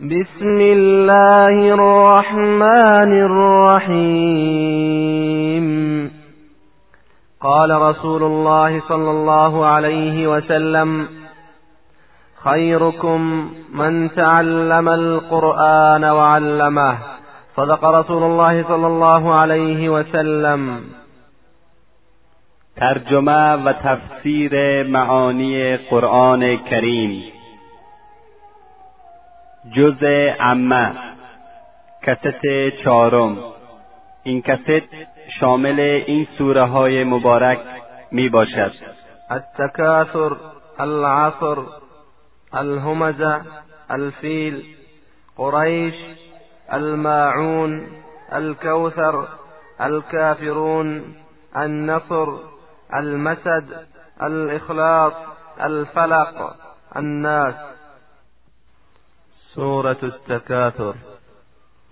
بسم الله الرحمن الرحيم. قال رسول الله صلى الله عليه وسلم خيركم من تعلم القرآن وعلمه. صدق رسول الله صلى الله عليه وسلم. ترجمه و تفسیر معانی قرآن جزء عم کست چهارم. این کست شامل این سوره های مبارک می باشد التکاثر العصر الهمزه الفیل قریش الماعون الكوثر الكافرون النصر المسد الاخلاص الفلق الناس. سورة التکاثر.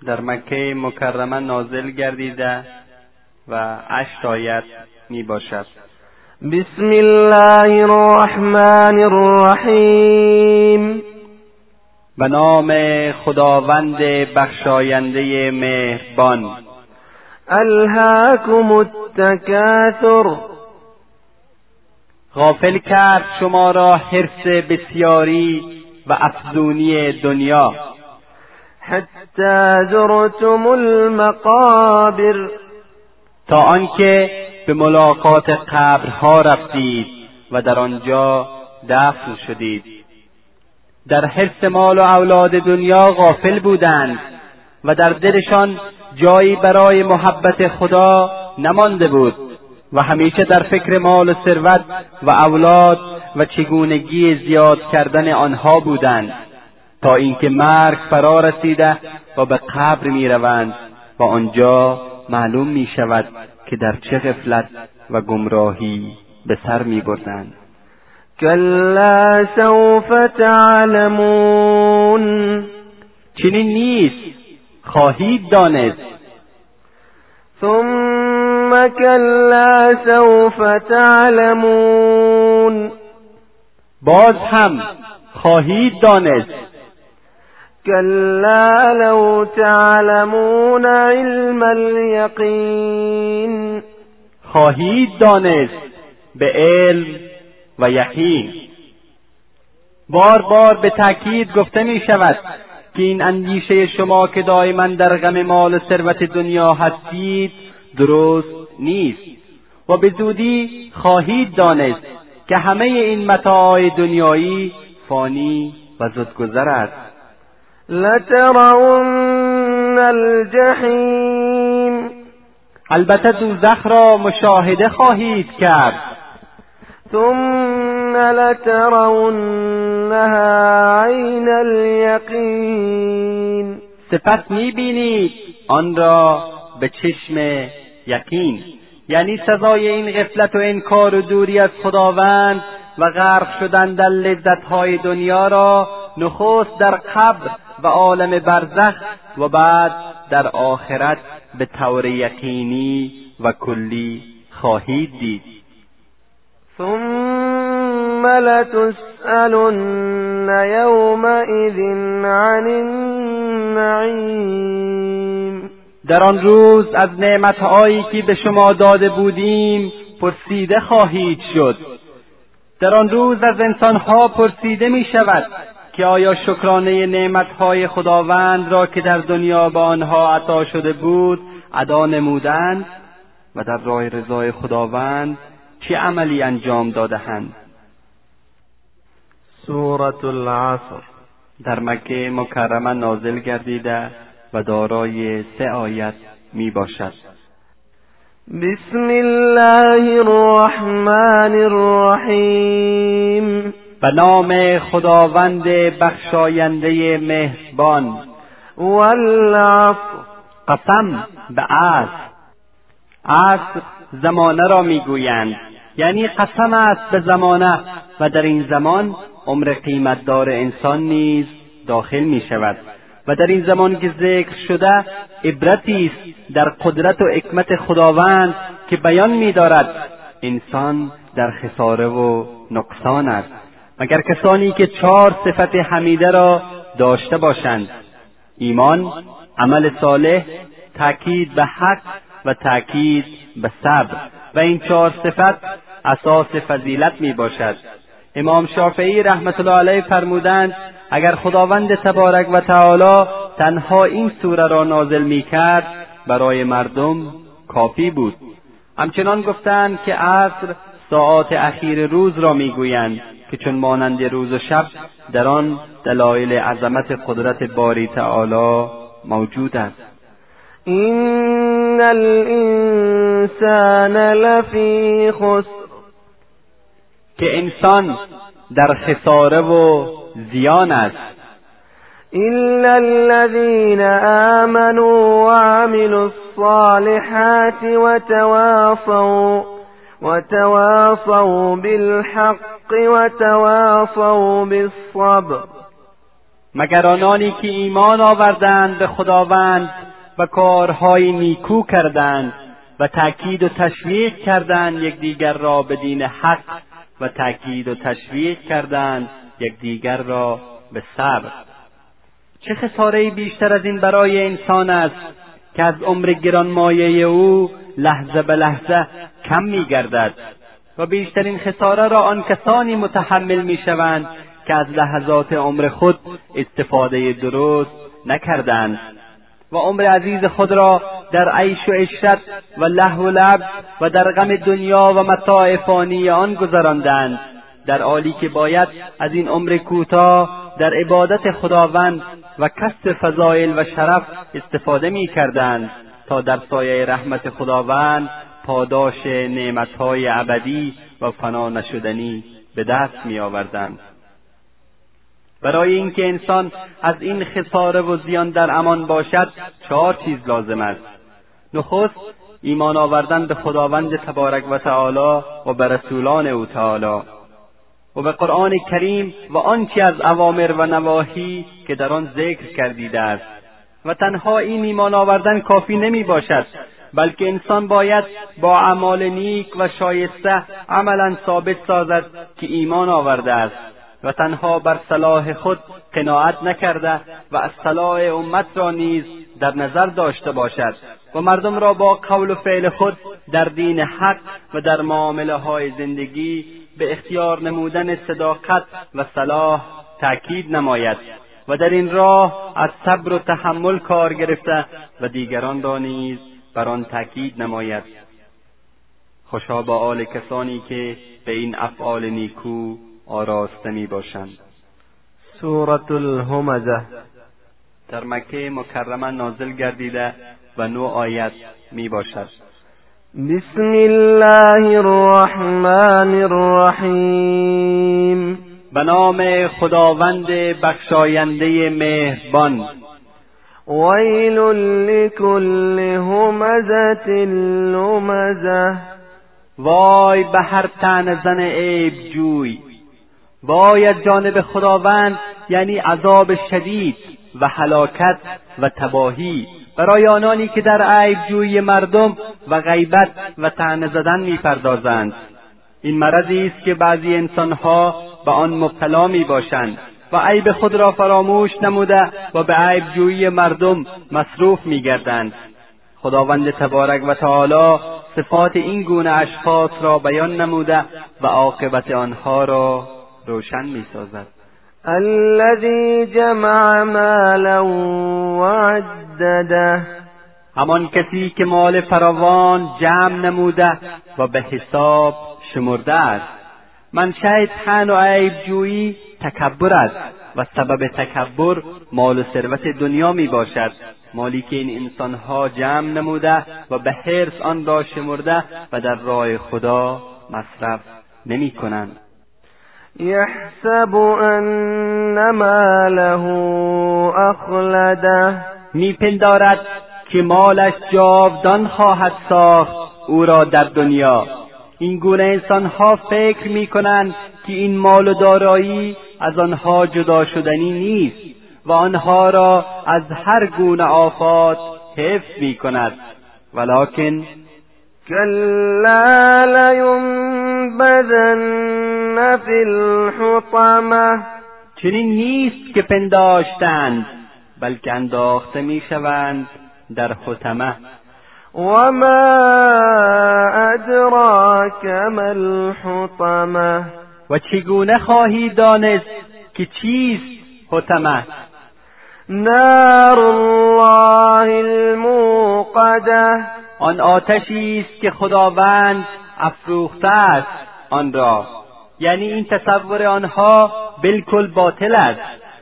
در مکه مکرمه نازل گردیده و هشت آیت می باشد. بسم الله الرحمن الرحیم. به نام خداوند بخشاینده مهربان. الهاکم التکاثر. غافل کرد شما را حرص بسیاری. و افزونی دنیا. حتی زرتم المقابر. تا آنکه به ملاقات قبرها رفتید و در آنجا دفن شدید. در حرس مال و اولاد دنیا غافل بودند و در دلشان جایی برای محبت خدا نمانده بود و همیشه در فکر مال و ثروت و اولاد و چگونگی زیاد کردن آنها بودند تا اینکه مرگ فرا رسیده و به قبر می‌روند و آنجا معلوم می شود که در چه غفلت و گمراهی به سر می بردند کلا سوف تعلمون. چنین نیست خواهید دانست. ثم كلا سوف تعلمون. باز هم خواهید دانست. كلا لو تعلمون علم اليقین خواهید دانست به علم و یقین. بار بار به تأکید گفته می شود که این اندیشه شما که دائما در غم مال و ثروت دنیا هستید درست نیست و به زودی خواهید دانست. که همه این متاع دنیایی فانی و زدگذر است. لترون الجحیم. البته دوزخ را مشاهده خواهید کرد. ثم لترونها عین الیقین. سپس می‌بینید آن را به چشم یقین. یعنی سزای این غفلت و انکار و دوری از خداوند و غرق شدن در لذتهای دنیا را نخست در قبر و عالم برزخ و بعد در آخرت به طور یقینی و کلی خواهید دید. ثم لتسألن یومئذ عن النعیم. در آن روز از نعمتهایی که به شما داده بودیم پرسیده خواهید شد. در آن روز از انسانها پرسیده می شود که آیا شکرانه نعمتهای خداوند را که در دنیا به آنها عطا شده بود ادا نمودند و در راه رضای خداوند چه عملی انجام دادهاند؟ سورة العصر. در مکه مکرمه نازل گردیده. و دارای سه آیت می باشد. بسم الله الرحمن الرحیم. به نام خداوند بخشاینده مهربان. والعصر قسم به عصر عصر زمانه را می‌گویند یعنی قسم است به زمانه و در این زمان عمر قیمتدار انسان نیز داخل می شود. و در این زمان که ذکر شده عبرتی است در قدرت و حکمت خداوند که بیان می‌دارد. انسان در خساره و نقصان است. مگر کسانی که چهار صفت حمیده را داشته باشند؟ ایمان عمل صالح تاکید به حق و تاکید به صبر. و این چهار صفت اساس فضیلت می باشد امام شافعی رحمت الله علیه فرمودند اگر خداوند تبارک و تعالی تنها این سوره را نازل می کرد برای مردم کافی بود. همچنان گفتند که عصر ساعات اخیر روز را می‌گویند که چون مانند روز و شب در آن دلایل عظمت قدرت باری تعالی موجود است. این الانسان لفی خسر که انسان در خساره و زیان است. إلا الذين آمنوا وعملوا الصالحات وتواصوا وتواصوا بالحق وتواصوا بالصبر. مگر آنانی که ایمان آوردند به خداوند و کارهای نیکو کردند و تأکید و تشویق کردند یکدیگر را به دین حق و تأکید و تشویق کردند. یکدیگر را به صبر. چه خساره بیشتر از این برای انسان است که از عمر گرانمایه او لحظه به لحظه کم میگردد و بیشترین خساره را آن کسانی متحمل می‌شوند که از لحظات عمر خود استفاده درست نکردند. و عمر عزیز خود را در عیش و عشرت و له و و در غم دنیا و متاع فانی آن گذراندند. در حالی که باید از این عمر کوتاه در عبادت خداوند و کسب فضایل و شرف استفاده می کردند تا در سایه رحمت خداوند پاداش نعمتهای ابدی و فنا نشدنی به دست می آوردند. برای اینکه انسان از این خساره و زیان در امان باشد چهار چیز لازم است نخست ایمان آوردن به خداوند تبارک و تعالی و به رسولان او تعالی و به قرآن کریم و آنچه از اوامر و نواهی که در آن ذکر کردیده است. و تنها این ایمان آوردن کافی نمی باشد بلکه انسان باید با اعمال نیک و شایسته عملا ثابت سازد که ایمان آورده است. و تنها بر صلاح خود قناعت نکرده و از صلاح امت را نیز در نظر داشته باشد. و مردم را با قول و فعل خود در دین حق و در معامله های زندگی به اختیار نمودن صداقت و صلاح تأکید نماید و در این راه از صبر و تحمل کار گرفته و دیگران را نیز بر آن تأکید نماید. خوشا با آل کسانی که به این افعال نیکو آراسته می باشند. سورة الهمزه در مکه مکرمه نازل گردیده و نو آیت می باشد. بسم الله الرحمن الرحیم به نام خداوند بخشاینده مهربان. ویل لكل همزة لمزه وای به هر تن زن عیب جوی. وای از جانب خداوند یعنی عذاب شدید و هلاکت و تباهی. برای آنانی که در عیب جویی مردم و غیبت و طعنه زدن می‌پردازند. این مرضی است که بعضی انسانها به آن مبتلا می‌باشند و عیب خود را فراموش نموده و به عیب جویی مردم مصروف میگردند. خداوند تبارک و تعالی صفات این گونه اشخاص را بیان نموده و عاقبت آنها را روشن می‌سازد. الذي جمع مالا وعدده. همان کسی که مال فراوان جمع نموده و به حساب شمرده است. منشأ تن و عیب جویی تکبر است و سبب تکبر مال و ثروت دنیا می باشد. مالی که این انسانها جمع نموده و به حرص آن را شمرده و در راه خدا مصرف نمی کنند. یحسب ان ماله اخلده میپندارد که مالش جاودان خواهد ساخت او را در دنیا. این گونه انسانها فکر می‌کنند که این مال و دارایی از آنها جدا شدنی نیست و آنها را از هر گونه آفات حفظ می کند ولکن كلا لينبذن في الحطمة چنین نیست که پنداشتند بلکه انداخته می‌شوند در حتمه وما ادراک ما الحطمه و چگونه خواهی دانست که چیست حتمه نار الله الموقده آن آتشی است که خداوند افروخته است آن را. یعنی این تصور آنها بالکل باطل است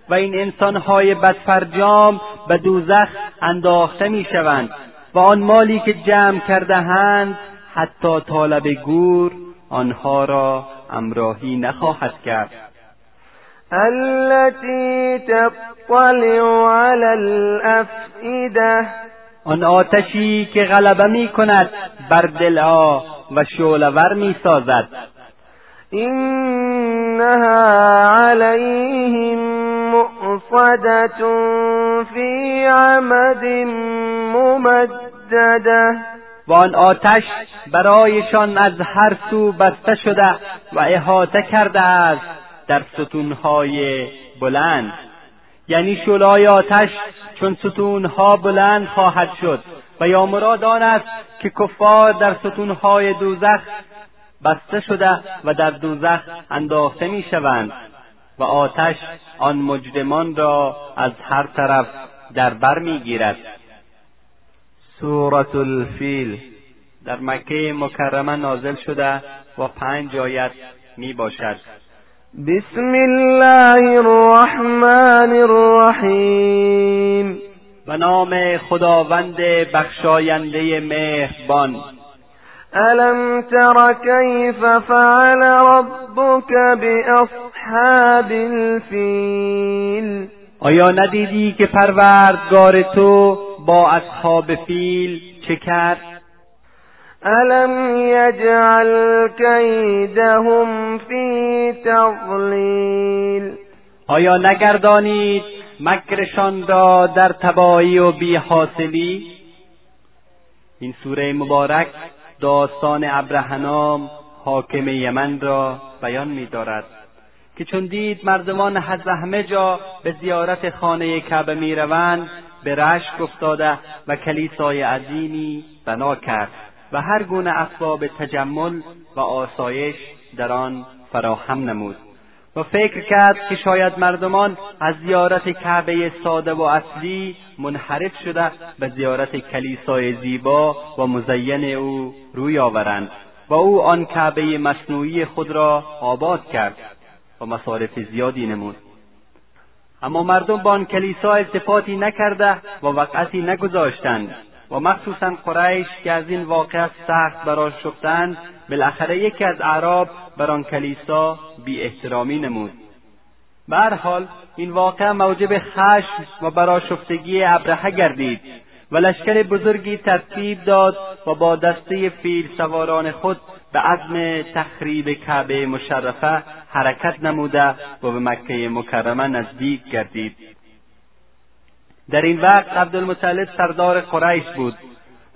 و این انسانهای بدفرجام به دوزخ انداخته می‌شوند و آن مالی که جمع کردهاند حتی طالب گور آنها را امراهی نخواهد کرد. التي تطلع على الافئده آن آتشی که غلبه می کند بر دلها و شعلور می سازد اینها علیهم مؤصده فی عمد ممدده و آن آتش برایشان از هر سو بسته شده و احاطه کرده است در ستونهای بلند. یعنی شعلههای آتش چون ستونها بلند خواهد شد. و یا مراد آن است که کفار در ستونهای دوزخ بسته شده و در دوزخ انداخته می‌شوند. و آتش آن مجرمان را از هر طرف در بر می‌گیرد. سورة الفیل در مکه مکرمه نازل شده و پنج آیت می باشد بسم الله الرحمن الرحیم. و نام خداوند بخشاینده مهربان. الم تر کیف فعل ربک باصحاب الفیل؟ آیا ندیدی که پروردگار تو با اصحاب فیل چه کرد؟ الم یجعل کیدهم فی تضلیل آیا نگردانید مکرشان را در تبایی و بیحاصلی؟ این سوره مبارک داستان ابرهنام حاکم یمن را بیان می‌دارد که چون دید مردمان از همه جا به زیارت خانه کعبه می‌روند به رشک افتاده و کلیسای عظیمی بنا کرد. و هر گونه اسباب تجمل و آسایش در آن فراهم نمود و فکر کرد که شاید مردمان از زیارت کعبه ساده و اصلی منحرف شده به زیارت کلیسای زیبا و مزین او روی آورند و او آن کعبه مصنوعی خود را آباد کرد و مصارف زیادی نمود. اما مردم با آن کلیسا التفاتی نکرده و وقعتی نگذاشتند. و مخصوصا قریش که از این واقعه سخت برآشفتند بالاخره یکی از اعراب بر آن کلیسا بی احترامی نمود. به هر حال این واقعه موجب خشم و براشفتگی ابرهه گردید و لشکر بزرگی ترتیب داد و با دسته فیل سواران خود به عزم تخریب کعبه مشرفه حرکت نموده و به مکه مکرمه نزدیک گردید. در این وقت عبدالمطلب سردار قریش بود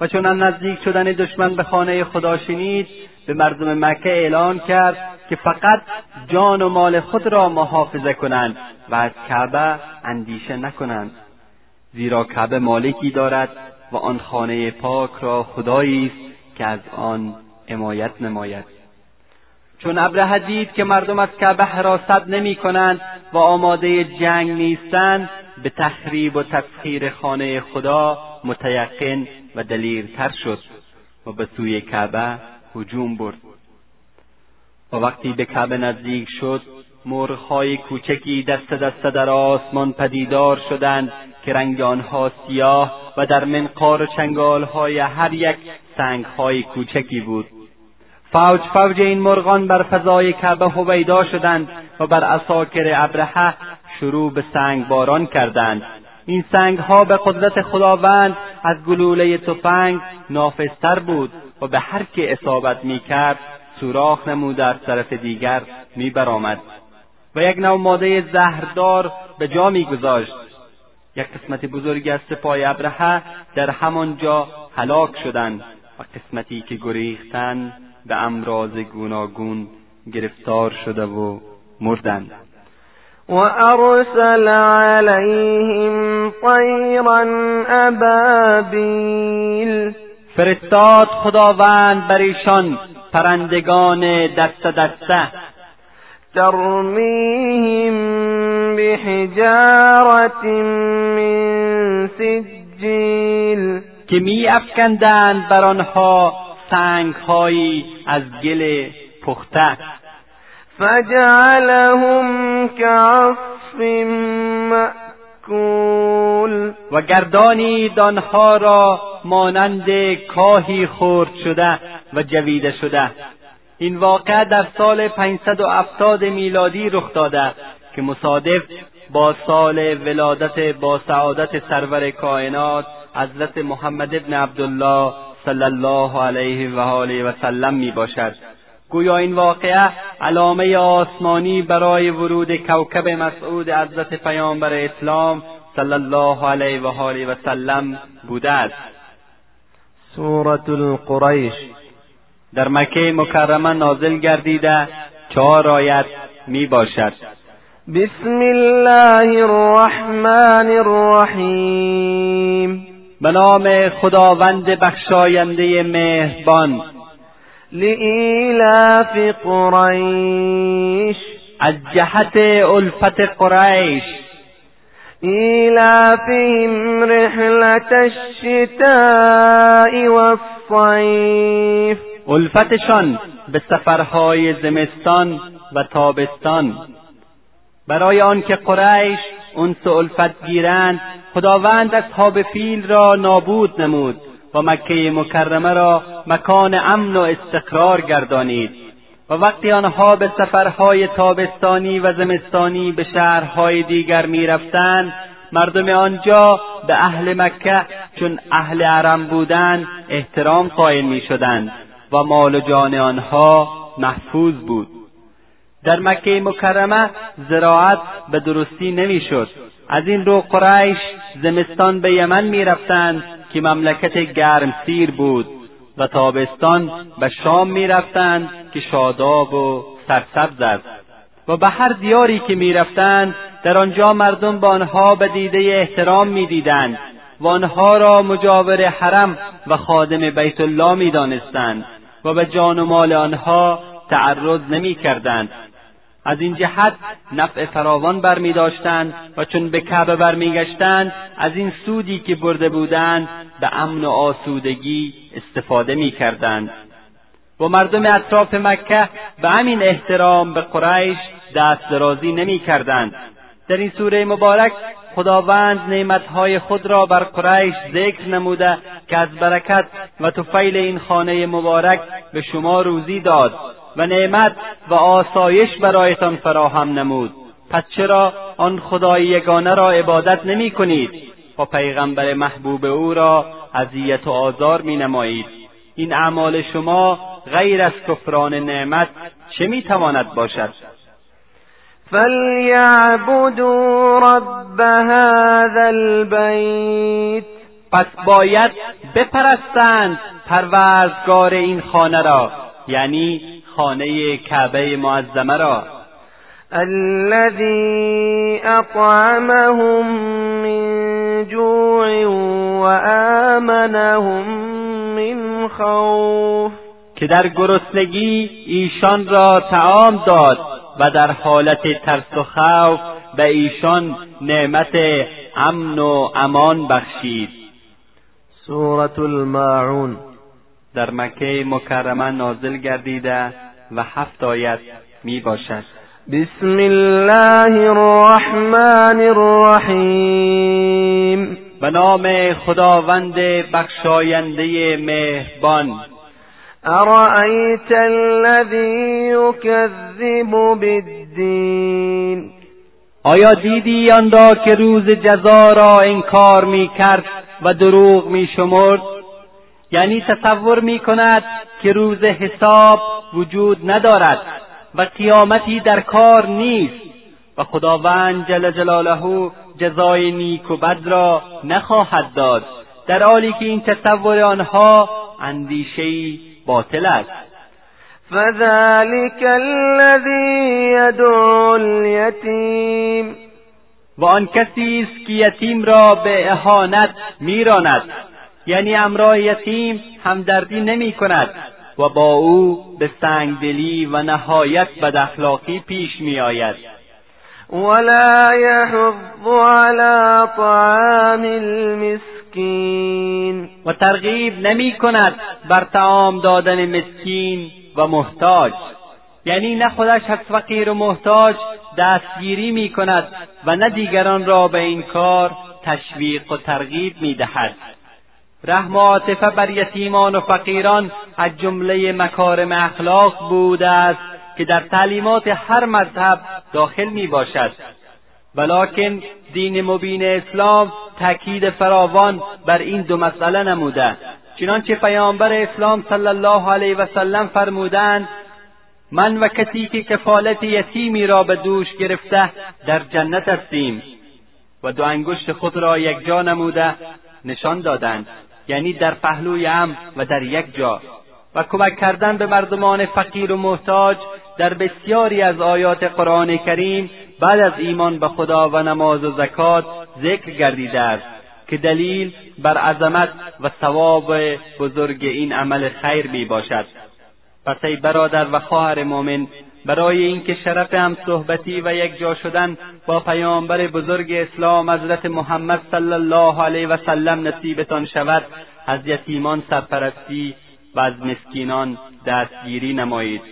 و چون از نزدیک شدن دشمن به خانه خدا شنید به مردم مکه اعلان کرد که فقط جان و مال خود را محافظه کنند و از کعبه اندیشه نکنند. زیرا کعبه مالکی دارد و آن خانه پاک را خدایی است که از آن حمایت نماید. چون ابرهه دید که مردم از کعبه حراست نمی کنند و آماده جنگ نیستند به تخریب و تفخیر خانه خدا متیقن و دلیرتر شد و به سوی کعبه هجوم برد. و وقتی به کعبه نزدیک شد مرغهای کوچکی دست دست در آسمان پدیدار شدند که رنگ آنها سیاه و در منقار و چنگالهای هر یک سنگهای کوچکی بود. فوج فوج این مرغان بر فضای کعبه هویدا شدند و بر اساکر ابرهه شروع به سنگ باران کردند. این سنگ ها به قدرت خداوند از گلوله تفنگ نافذتر بود و به هر که اصابت می کرد سوراخ نموده از طرف دیگر می برآمد و یک نوع ماده زهردار به جا میگذاشت. یک قسمت بزرگی از سپاه ابرهه در همانجا هلاک شدند و قسمتی که گریختند به امراض گوناگون گرفتار شده و مردند. وأرسل عليهم طيرا أبابيل فرستاد خداوند بر ایشان پرندگان دست دسته. ترمیهم بحجارت من سجیل که می افکندند بر آنها سنگهایی از گل پخته. فجعلهم كعصف مأکول و گردانید آنها را مانند کاهی خرد شده و جویده شده. این واقعه در سال 570 میلادی رخ داده که مصادف با سال ولادت با سعادت سرور کائنات حضرت محمد ابن عبدالله صلی الله علیه و آله و سلم می باشد گویا این واقعه علامه آسمانی برای ورود کوکب مسعود حضرت پیامبر اسلام صلی الله علیه و آله و سلم بوده است. سورة القریش. در مکه مکرمه نازل گردیده چهار آیت می باشد. بسم الله الرحمن الرحیم. به نام خداوند بخشاینده مهربان. لإیلاف قریش از جهت الفت قریش إيلافهم رحلة الشتاء والصيف. الفتشان به سفرهای زمستان و تابستان. برای آنکه قریش انس الفت گیرند خداوند اصحاب فیل را نابود نمود. و مکه مکرمه را مکان امن و استقرار گردانید. و وقتی آنها به سفرهای تابستانی و زمستانی به شهرهای دیگر می‌رفتند مردم آنجا به اهل مکه چون اهل عرم بودند احترام قائل می‌شدند و مال و جان آنها محفوظ بود. در مکه مکرمه زراعت به درستی نمی‌شد. از این رو قریش زمستان به یمن می‌رفتند که مملکت گرمسیر بود و تابستان به شام می‌رفتند که شاداب و سرسبز است. و به هر دیاری که می‌رفتند در آنجا مردم به آنها به دیده احترام می‌دیدند و آنها را مجاور حرم و خادم بیت الله می‌دانستند و به جان و مال آنها تعرض نمی‌کردند. از این جهت نفع فراوان برمی داشتند و چون به کعبه برمیگشتند از این سودی که برده بودند به امن و آسودگی استفاده می‌کردند. و مردم اطراف مکه به همین احترام به قریش دست درازی نمی‌کردند. در این سوره مبارک خداوند نعمتهای خود را بر قریش ذکر نموده که از برکت و طفیل این خانه مبارک به شما روزی داد. و نعمت و آسایش برایتان فراهم نمود. پس چرا آن خدای یگانه را عبادت نمی کنید؟ و پیغمبر محبوب او را اذیت و آزار می نمایید. این اعمال شما غیر از کفران نعمت چه می تواند باشد؟ فلیعبدوا رب هذا البیت پس باید بپرستند پروردگار این خانه را. یعنی خانه کعبه معظمه را. الذي اطعمهم من جوع وآمنهم من خوف. که در گرسنگی ایشان را تعام داد و در حالت ترس و خوف به ایشان نعمت امن و امان بخشید. سورة الماعون. در مکه مکرمه نازل گردیده و هفت آیت می باشد. بسم الله الرحمن الرحیم به نام خداوند بخشاینده مهربان. ارأیت الذی یکذب بالدین آیا دیدی آن را که روز جزا را انکار می کرد و دروغ می شمرد؟ یعنی تصور می کند که روز حساب وجود ندارد و قیامتی در کار نیست. و خداوند جل جلاله جزای نیک و بد را نخواهد داد. در حالی که این تصور آنها اندیشهای باطل است. فذلك الذي يدعو اليتیم و آن کسی است که یتیم را به اهانت میراند. یعنی امرای یتیم همدردی نمی کند و با او به سنگدلی و نهایت بد اخلاقی پیش می آید ولا یحض على طعام المسکین و ترغیب نمی کند بر تعام دادن مسکین و محتاج. یعنی نه خودش از فقیر و محتاج دستگیری می کند و نه دیگران را به این کار تشویق و ترغیب می دهد. رحم و عاطفه بر یتیمان و فقیران از جمله مکارم اخلاق بوده است که در تعلیمات هر مذهب داخل می باشد. ولیکن دین مبین اسلام تاکید فراوان بر این دو مسئله نموده. چنانچه پیامبر اسلام صلی الله علیه و سلم فرمودند من و کسی که کفالت یتیمی را به دوش گرفته در جنت هستیم. و دو انگشت خود را یکجا نموده نشان دادند. یعنی در پهلوی هم و در یک جا. و کمک کردن به مردمان فقیر و محتاج در بسیاری از آیات قرآن کریم بعد از ایمان به خدا و نماز و زکات ذکر گردیده است که دلیل بر عظمت و ثواب بزرگ این عمل خیر می باشد پس ای برادر و خواهر مؤمن برای اینکه شرف هم صحبتی و یک جا شدن با پیامبر بزرگ اسلام حضرت محمد صلی الله علیه و سلم نصیبتان شود از یتیمان سرپرستی و از مسکینان دستگیری نمایید.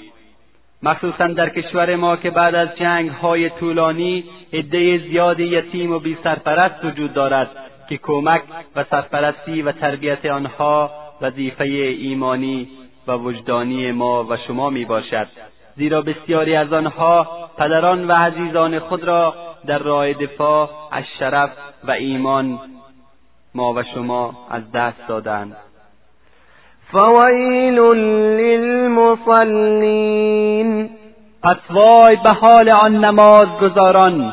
مخصوصا در کشور ما که بعد از جنگ های طولانی عده زیادی یتیم و بی سرپرست وجود دارد که کمک و سرپرستی و تربیت آنها وظیفه ایمانی و وجدانی ما و شما می باشد زیرا بسیاری از آنها پدران و عزیزان خود را در راه دفاع از شرف و ایمان ما و شما از دست دادند. فویل للمصلین. پس وای به حال آن نماز گزاران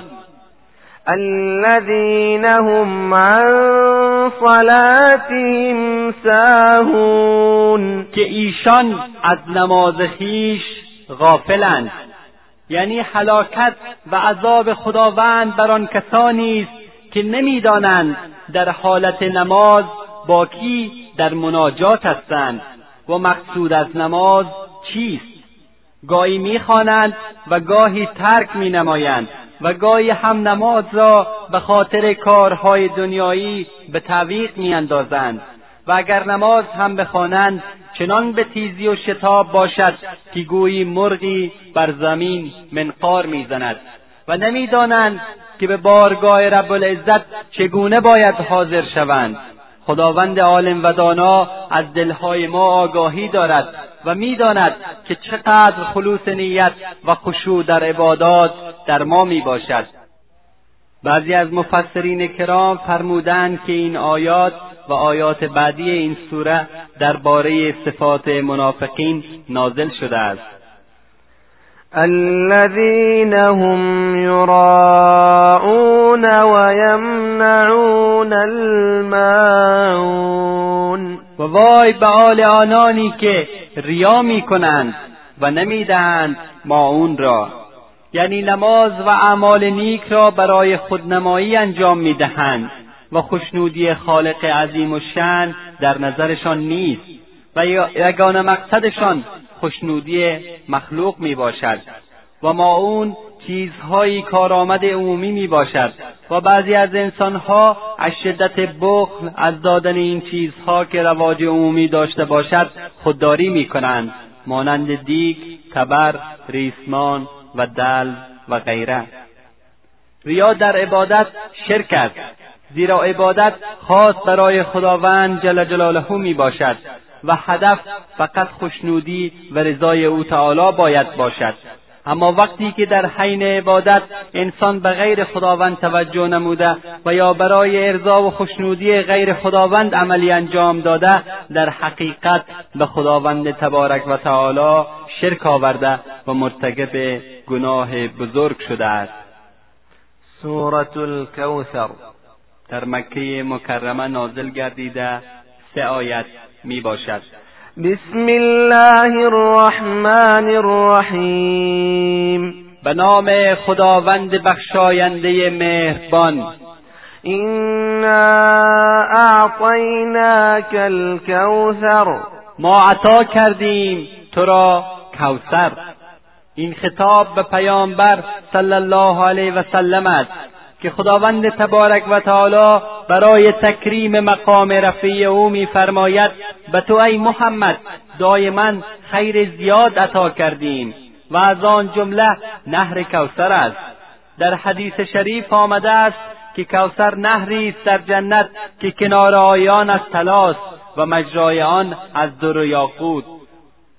الذين هم عن صلاتهم ساهون. که ایشان از نماز خیش غافلند. یعنی هلاکت و عذاب خداوند بر آن کسانی است که نمی‌دانند در حالت نماز با کی در مناجات هستند و مقصود از نماز چیست. گاهی می‌خوانند و گاهی ترک مینمایند و گاهی هم نماز را به خاطر کارهای دنیایی به تعویق میاندازند و اگر نماز هم بخوانند چنان به تیزی و شتاب باشد که گویی مرغی بر زمین منقار می‌زند و نمی‌دانند که به بارگاه رب العزت چگونه باید حاضر شوند. خداوند عالم و دانا از دلهای ما آگاهی دارد و می‌داند که چقدر خلوص نیت و خشوع در عبادات در ما می باشد بعضی از مفسرین کرام فرمودند که این آیات و آیات بعدی این سوره درباره صفات منافقین نازل شده است. الذين هم يراءون ويمنعون الماعون. و وای به آل آنانی که ریا می‌کنند و نمی‌دهند ماعون را. یعنی نماز و اعمال نیک را برای خودنمایی انجام می‌دهند و خشنودی خالق عظیم و شن در نظرشان نیست و یگانه مقصدشان خشنودی مخلوق می باشد و ما اون چیزهایی کارآمد عمومی می باشد و بعضی از انسانها از شدت بخل از دادن این چیزها که رواج عمومی داشته باشد خودداری می کنند مانند دیگ، تبر، ریسمان و دل و غیره. ریا در عبادت شرک است زیرا عبادت خاص برای خداوند جل جلاله می باشد و هدف فقط خوشنودی و رضای او تعالی باید باشد. اما وقتی که در حین عبادت انسان به غیر خداوند توجه نموده و یا برای ارضا و خوشنودی غیر خداوند عملی انجام داده در حقیقت به خداوند تبارک و تعالی شرک آورده و مرتکب گناه بزرگ شده است. سورة الكوثر. در مکه مکرمه نازل گردیده سه آیت می باشد. بسم الله الرحمن الرحیم. به نام خداوند بخشاینده مهربان. اینا اعطیناک الكوثر ما عطا کردیم تو را کوثر. این خطاب به پیامبر صلی الله علیه و سلم است که خداوند تبارک و تعالی برای تکریم مقام رفیع او میفرماید به تو ای محمد دایما خیر زیاد عطا کردیم و از آن جمله نهر کوثر است. در حدیث شریف آمده است که کوثر نهری است در جنت که کنار آیان از طلاست و مجرای آن از در و یاقوت.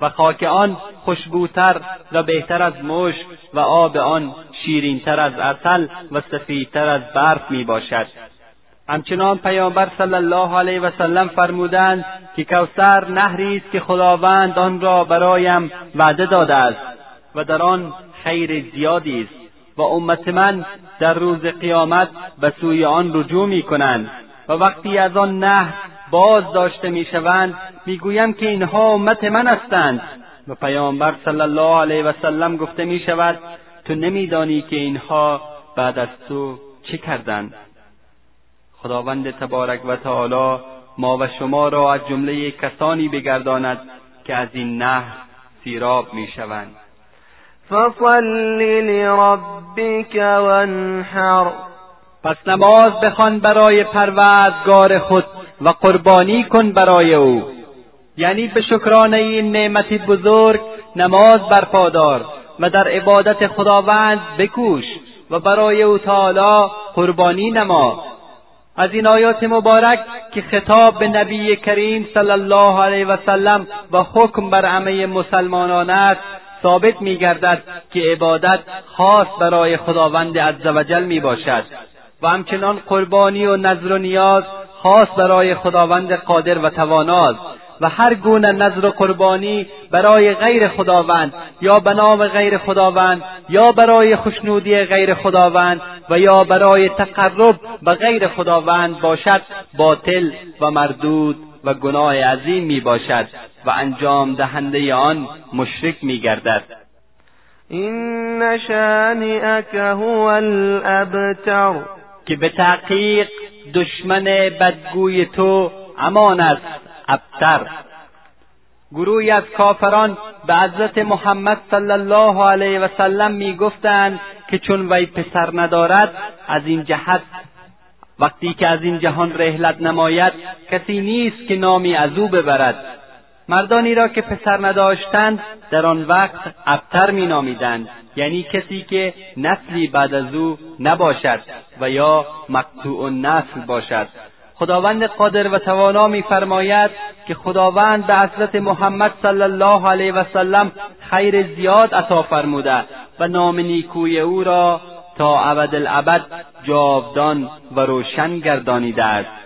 و خاک آن خوشبوتر و بهتر از مشک و آب آن شیرینتر از اصل و سفیدتر از برف می باشد همچنان پیامبر صلی الله علیه و سلم فرمودند که کوثر نهری است که خداوند آن را برایم وعده داده است و در آن خیر زیادی است و امت من در روز قیامت به سوی آن رجوع می کنند و وقتی از آن نهر باز داشته می‌شوند می‌گویم که اینها امت من هستند. و پیامبر صلی الله علیه و سلم گفته می شود تو نمیدانی که اینها بعد از تو چه کردند. خداوند تبارک و تعالی ما و شما را از جمله کسانی بگرداند که از این نهر سیراب می‌شوند. فصل لربك وانحر. پس نماز بخوان برای پروردگار خود و قربانی کن برای او. یعنی به شکرانه این نعمتی بزرگ نماز برپادار و در عبادت خداوند بکوش و برای او تعالی قربانی نما. از این آیات مبارک که خطاب به نبی کریم صلی الله علیه و سلم و حکم بر همه مسلمانان است ثابت میگردد که عبادت خاص برای خداوند عزوجل می باشد و همچنان قربانی و نظر و نیاز خاص برای خداوند قادر و تواناست. و هر گونه نظر و قربانی برای غیر خداوند یا به نام غیر خداوند یا برای خوشنودی غیر خداوند و یا برای تقرب به غیر خداوند باشد باطل و مردود و گناه عظیم می باشد و انجام دهنده آن مشرک می گردد. این شانئک هو الابتر که به تحقیق دشمن بدگوی تو امان است. ابتر. گروهی از کافران به حضرت محمد صلی الله علیه و سلم می‌گفتند که چون وی پسر ندارد از این جهت وقتی که از این جهان رحلت نماید کسی نیست که نامی از او ببرد. مردانی را که پسر نداشتند در آن وقت ابتر مینامیدند. یعنی کسی که نسلی بعد از او نباشد و یا مقطوع نسل باشد. خداوند قادر و توانا میفرماید که خداوند به حضرت محمد صلی الله علیه و سلم خیر زیاد عطا فرموده و نام نیکوی او را تا ابد جاودان و روشن گردانیده است.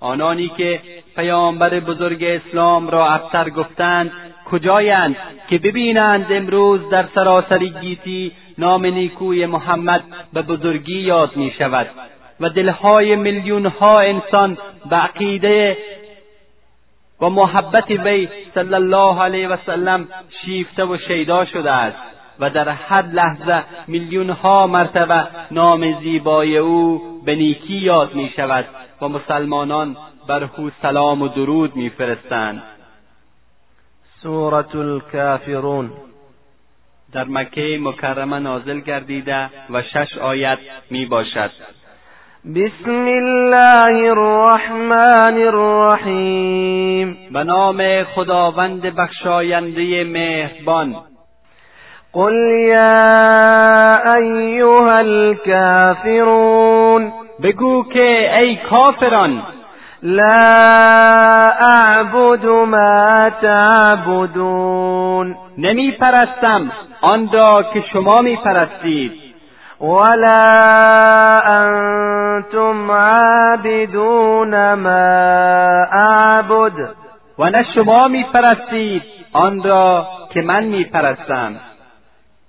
آنانی که پیامبر بزرگ اسلام را ابتر گفتند کجایند که ببینند امروز در سراسر گیتی نام نیکوی محمد به بزرگی یاد می شود و دلهای میلیونها انسان به عقیده و محبت وی صلی الله علیه و سلم شیفته و شیدا شده است و در هر لحظه میلیونها مرتبه نام زیبای او به نیکی یاد می شود و مسلمانان بر او سلام و درود میفرستند. سورة الكافرون. در مکه مکرمه نازل گردیده و شش آیت می باشد بسم الله الرحمن الرحیم به نام خداوند بخشاینده مهربان. قل یا ایها الكافرون بگو که ای کافران. لا اعبد ما تعبدون. نمی پرستم آن را که شما می پرستید ولا انتم عابدون ما اعبد. و نه شما می پرستید آن را که من می پرستم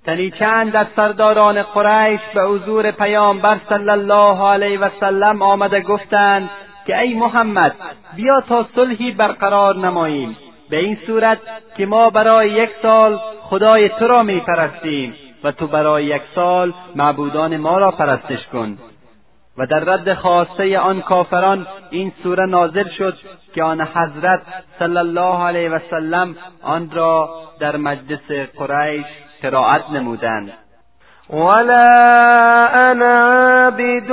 تنی چند از سرداران قریش به حضور پیامبر صلی الله علیه و سلم آمده گفتند که ای محمد بیا تا صلحی برقرار نماییم. به این صورت که ما برای یک سال خدای تو را میپرستیم و تو برای یک سال معبودان ما را پرستش کن. و در رد خواسته آن کافران این سوره نازل شد که آن حضرت صلی الله علیه وسلم آن را در مجلس قریش قرائت نمودند. ولا انا عابد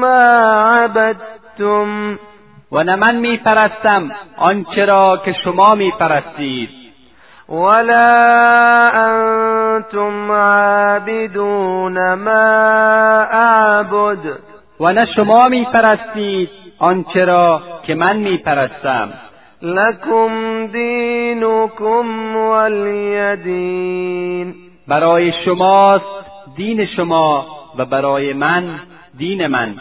ما عبدتم. و نه من میپرستم آنچه را که شما میپرستید. ولا انتم عابدون ما اعبد و نه شما میپرستید آنچه را که من میپرستم. لکم دینکم ولی دین. برای شماست دین شما و برای من دین من.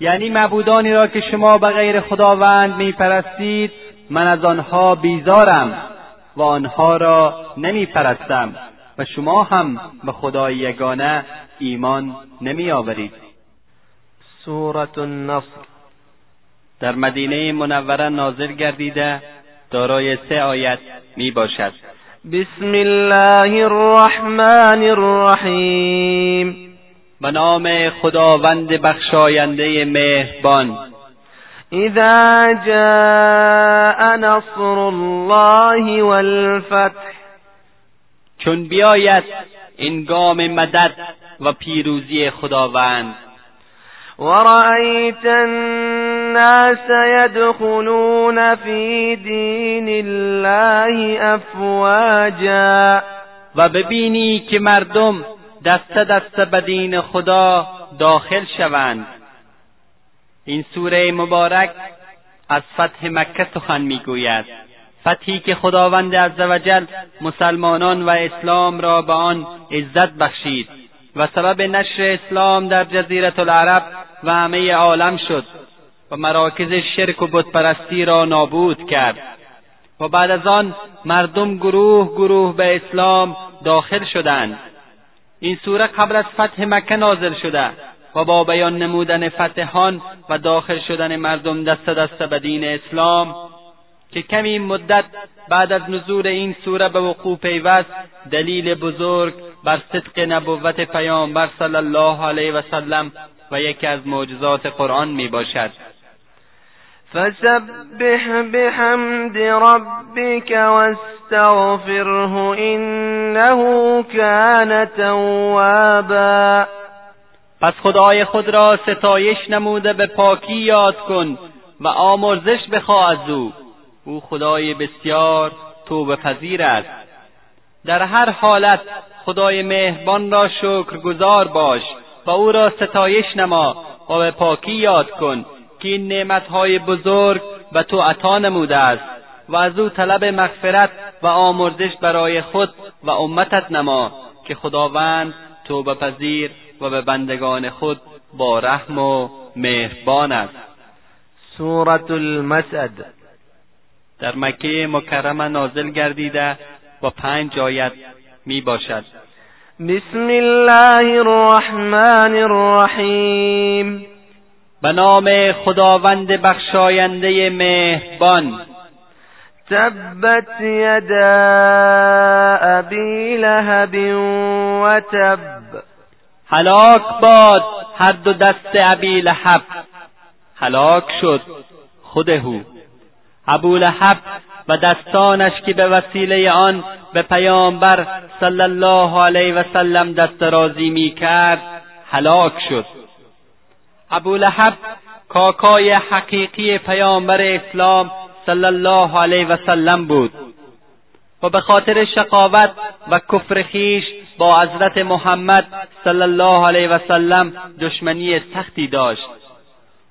یعنی معبودانی را که شما به غیر خداوند میپرستید من از آنها بیزارم و آنها را نمیپرستم و شما هم به خدای یگانه ایمان نمیآورید. سورة النصر. در مدینه منوره نازل گردیده دارای سه آیت می باشد. بسم الله الرحمن الرحیم. به نام خداوند بخشاینده مهربان. اذا جاء نصر الله والفتح. چون بیاید این گام مدد و پیروزی خداوند. ورأيت الناس يدخلون في دين الله افواجا و ببینی که مردم دسته دسته به دین خدا داخل شوند. این سوره مبارک از فتح مکه سخن می‌گوید. فتحی که خداوند عزوجل مسلمانان و اسلام را به آن عزت بخشید. و سبب نشر اسلام در جزیرت العرب و همه عالم شد و مراکز شرک و بتپرستی را نابود کرد و بعد از آن مردم گروه گروه به اسلام داخل شدند. این سوره قبل از فتح مکه نازل شده و با بیان نمودن فتحان و داخل شدن مردم دست دست به دین اسلام که کمی مدت بعد از نزول این سوره به وقوع پیوست دلیل بزرگ بر صدق نبوت پیامبر صلی الله علیه و سلم و یکی از معجزات قرآن می باشد. فسبح بحمد ربك واستغفره انه كان توابا. پس خدای خود را ستایش نموده به پاکی یاد کن و آمرزش بخواه از او. او خدای بسیار توبه پذیر است. در هر حالت خدای مهربان را شکرگزار باش و او را ستایش نما و به پاکی یاد کن که این نعمتهای بزرگ به تو عطا نموده است و از او طلب مغفرت و آمرزش برای خود و امتت نما که خداوند توبه پذیر و به بندگان خود با رحم و مهربان است. سورة المسد در مکه مکرمه نازل گردیده و پنج آیت می باشد. بسم الله الرحمن الرحیم. به نام خداوند بخشاینده مهربان. تبت یدا ابی لهب و تب. هلاک باد هر دو دست ابی لهب. هلاک شد. خوده ابو لهب و دستانش که به وسیله آن به پیامبر صلی الله علیه و سلم دسترازی می کرد هلاک شد. ابو لهب کاکای حقیقی پیامبر اسلام صلی الله علیه و سلم بود. و به خاطر شقاوت و کفر خیش با حضرت محمد صلی الله علیه و سلم دشمنی سختی داشت.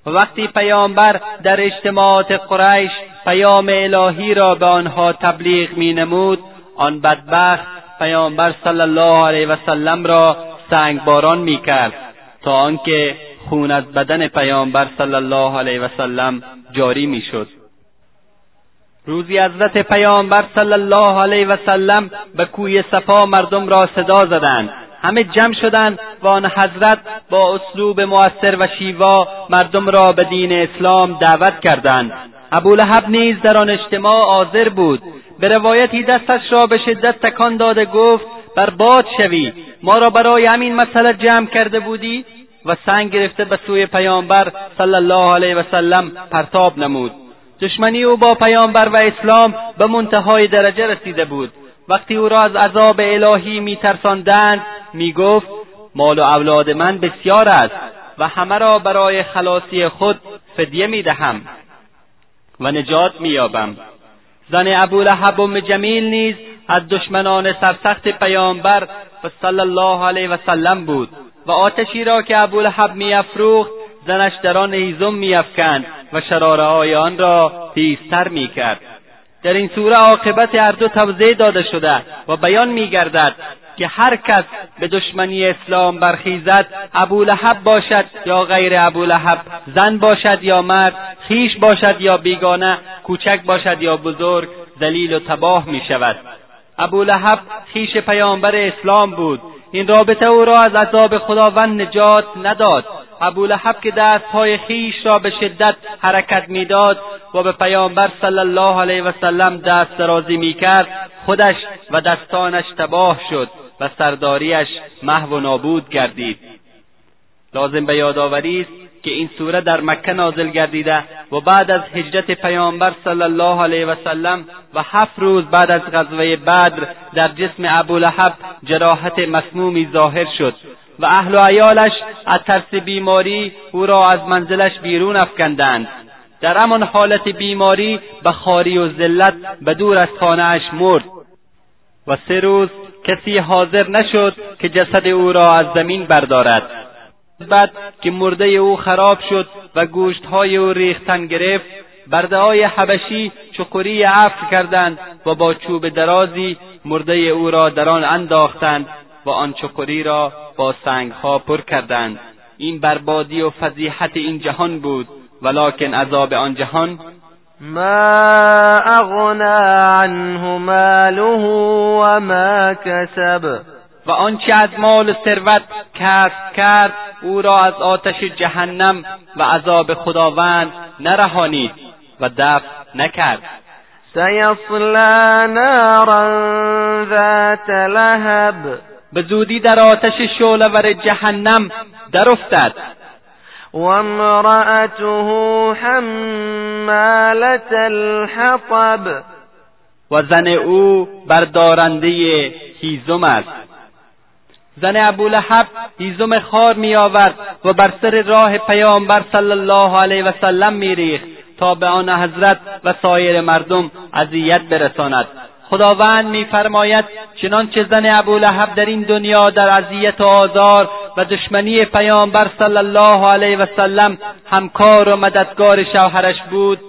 و وقتی پیامبر در اجتماعات قریش پیام الهی را به آنها تبلیغ می نمود آن بدبخت پیامبر صلی الله علیه و سلم را سنگباران می کرد تا آنکه خون از بدن پیامبر صلی الله علیه و سلم جاری می‌شد. روزی حضرت پیامبر صلی الله علیه و سلم به کوی صفا مردم را صدا زدند. همه جمع شدند و آن حضرت با اسلوب مؤثر و شیوا مردم را به دین اسلام دعوت کردند. ابولهب نیز در آن اجتماع حاضر بود. به روایتی دستش را به شدت تکان داده گفت بر باد شوی ما را برای همین مسئله جمع کرده بودی؟ و سنگ گرفته به سوی پیامبر صلی الله علیه وسلم پرتاب نمود. دشمنی او با پیامبر و اسلام به منتهای درجه رسیده بود. وقتی او را از عذاب الهی میترساندند می‌گفت مال و اولاد من بسیار است و همه را برای خلاصی خود فدیه می‌دهم. و نجات مییابم. زن ابولهب ام جمیل نیز از دشمنان سرسخت پیامبر صلی الله علیه وسلم بود و آتشی را که ابولهب میافروخت زنش در آن هیزم میافکند و شرارههای آن را تیزتر می‌کرد. در این سوره عاقبت هر دو توضیح داده شده و بیان میگردد که هر کس به دشمنی اسلام برخیزد ابولهب باشد یا غیر ابولهب زن باشد یا مرد خیش باشد یا بیگانه کوچک باشد یا بزرگ ذلیل و تباه می شود. ابولهب خیش پیامبر اسلام بود. این رابطه او را از عذاب خداوند نجات نداد. ابولهب که دستهای خیش را به شدت حرکت می‌داد و به پیامبر صلی الله علیه وسلم دست درازی می‌کرد خودش و دستانش تباه شد. و سرداریش محو و نابود گردید. لازم به یادآوری است که این سوره در مکه نازل گردیده و بعد از هجرت پیامبر صلی الله علیه وسلم و هفت روز بعد از غزوه بدر در جسم ابولهب جراحت مسمومی ظاهر شد و اهل و عیالش از ترس بیماری او را از منزلش بیرون افکندند. در همان حالت بیماری به خاری و ذلت به دور از خانهاش مرد. و سه روز کسی حاضر نشد که جسد او را از زمین بردارد. بعد که مرده او خراب شد و گوشتهای او ریختن گرفت برده حبشی چقری عفو کردند و با چوب درازی مرده او را در آن انداختند و آن چقری را با سنگها پر کردند. این بربادی و فضیحت این جهان بود ولکن عذاب آن جهان ما اغنا عنه ماله و ما کسب و آنچه از مال و ثروت کسب کرد او را از آتش جهنم و عذاب خداوند نرهانید و دفع نکرد. سیصلا نارا ذات لهب. به زودی در آتش شعلهور جهنم افتد. و امرأته حمالت الحطب. و زن او بردارنده هیزم است. زن ابولهب هیزم خار می آورد و بر سر راه پیامبر صلی الله علیه وسلم میریخت تا به آن حضرت و سایر مردم اذیت برساند. خداوند میفرماید چنانچه زن ابولهب در این دنیا در اذیت و آزار و دشمنی پیامبر صلی الله علیه وسلم همکار و مددگار شوهرش بود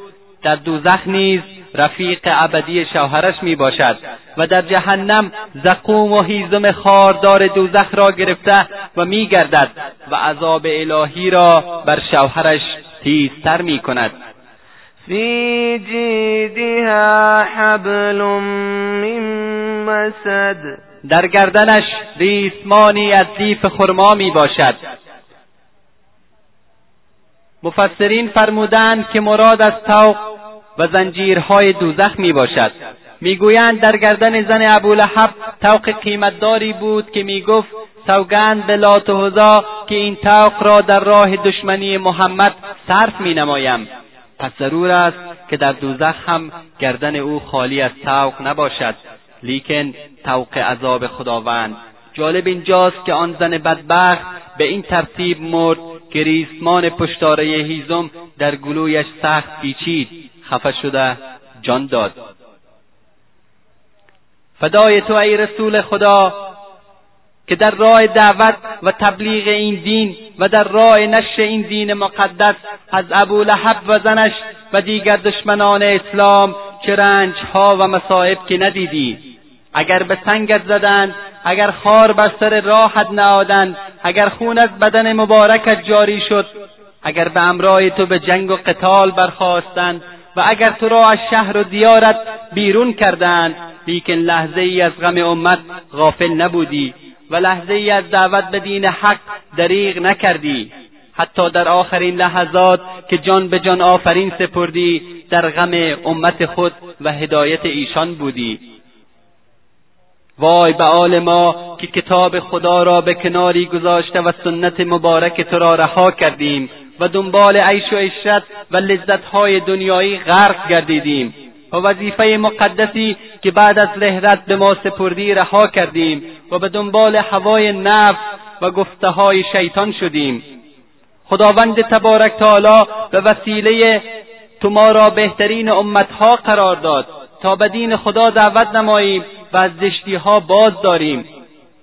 در دوزخ نیز رفیق ابدی شوهرش می باشد و در جهنم زقوم و هیزم خاردار دوزخ را گرفته و می گردد و عذاب الهی را بر شوهرش تیزتر می کند فی جیدها حبل من مسد. در گردنش ریسمانی از دیف خرما می باشد. مفسرین فرمودند که مراد از توق و زنجیرهای دوزخ می باشد. می‌گویند در گردن زن ابولهب توق قیمتداری بود که می‌گفت سوگند به لات و که این توق را در راه دشمنی محمد صرف می نمایم. پس ضرور است که در دوزخ هم گردن او خالی از توق نباشد لیکن توق عذاب خداوند. جالب اینجاست که آن زن بدبخت به این ترتیب مرد که ریسمان پشتاره هیزم در گلویش سخت پیچید خفه شده جان داد. فدای تو ای رسول خدا که در راه دعوت و تبلیغ این دین و در راه نشر این دین مقدس از ابولهب و زنش و دیگر دشمنان اسلام چه رنجها و مصائب که ندیدی. اگر به سنگت زدند اگر خار بر سر راحت نهادند اگر خون از بدن مبارکت جاری شد اگر به امرای تو به جنگ و قتال برخواستند و اگر تو را از شهر و دیارت بیرون کردند لیکن لحظه ای از غم امت غافل نبودی. و لحظه ای از دعوت به دین حق دریغ نکردی. حتی در آخرین لحظات که جان به جان آفرین سپردی در غم امت خود و هدایت ایشان بودی. وای به آل ما که کتاب خدا را به کناری گذاشته و سنت مبارک تو را رها کردیم و دنبال عیش و عشرت و لذتهای دنیایی غرق گردیدیم. و وظیفه مقدسی که بعد از رهرت به ما سپردی رها کردیم و به دنبال هوای نفس و گفته های شیطان شدیم. خداوند تبارک تعالی به وسیله تو ما را بهترین امتها قرار داد. تا به دین خدا دعوت نماییم و از زشتیها باز داریم.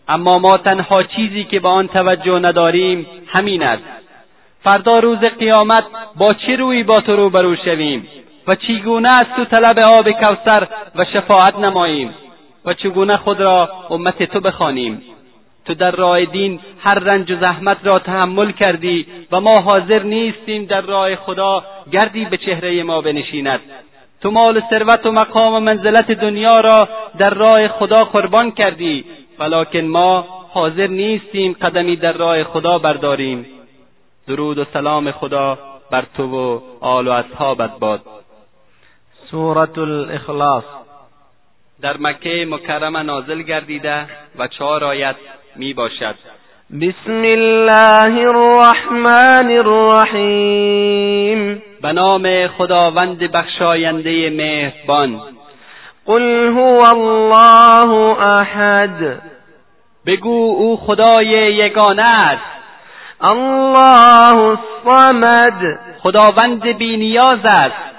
اما ما تنها چیزی که به آن توجه نداریم همین است. فردا روز قیامت با چه روی با تو روبرو شویم؟ و چگونه از تو طلب آب کوثر و شفاعت نماییم و چگونه خود را امت تو بخوانیم؟ تو در راه دین هر رنج و زحمت را تحمل کردی و ما حاضر نیستیم در راه خدا گردی به چهره ما بنشیند. تو مال و ثروت و مقام و منزلت دنیا را در راه خدا قربان کردی ولکن ما حاضر نیستیم قدمی در راه خدا برداریم. درود و سلام خدا بر تو و آل و اصحابت باد. سورة الاخلاص در مکه مکرمه نازل گردیده و چهار آیت می باشد. بسم الله الرحمن الرحیم. به نام خداوند بخشاینده مهربان. قل هو الله احد. بگو او خدای یگانه است. الله الصمد. خداوند بینیاز است.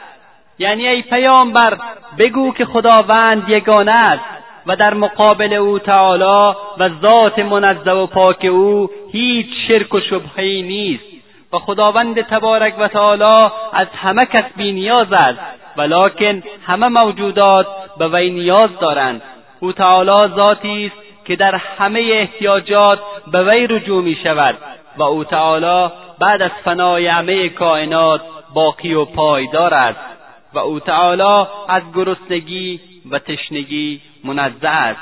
یعنی ای پیامبر بگو که خداوند یگانه است و در مقابل او تعالی و ذات منزه و پاک او هیچ شرک و شبهی نیست و خداوند تبارک و تعالی از همه کس بینیاز است ولکن همه موجودات به وی نیاز دارند. او تعالی ذاتی است که در همه احتیاجات به وی رجوع می شود و او تعالی بعد از فنای همه کائنات باقی و پایدار است. و او تعالی از گرسنگی و تشنگی منزه است.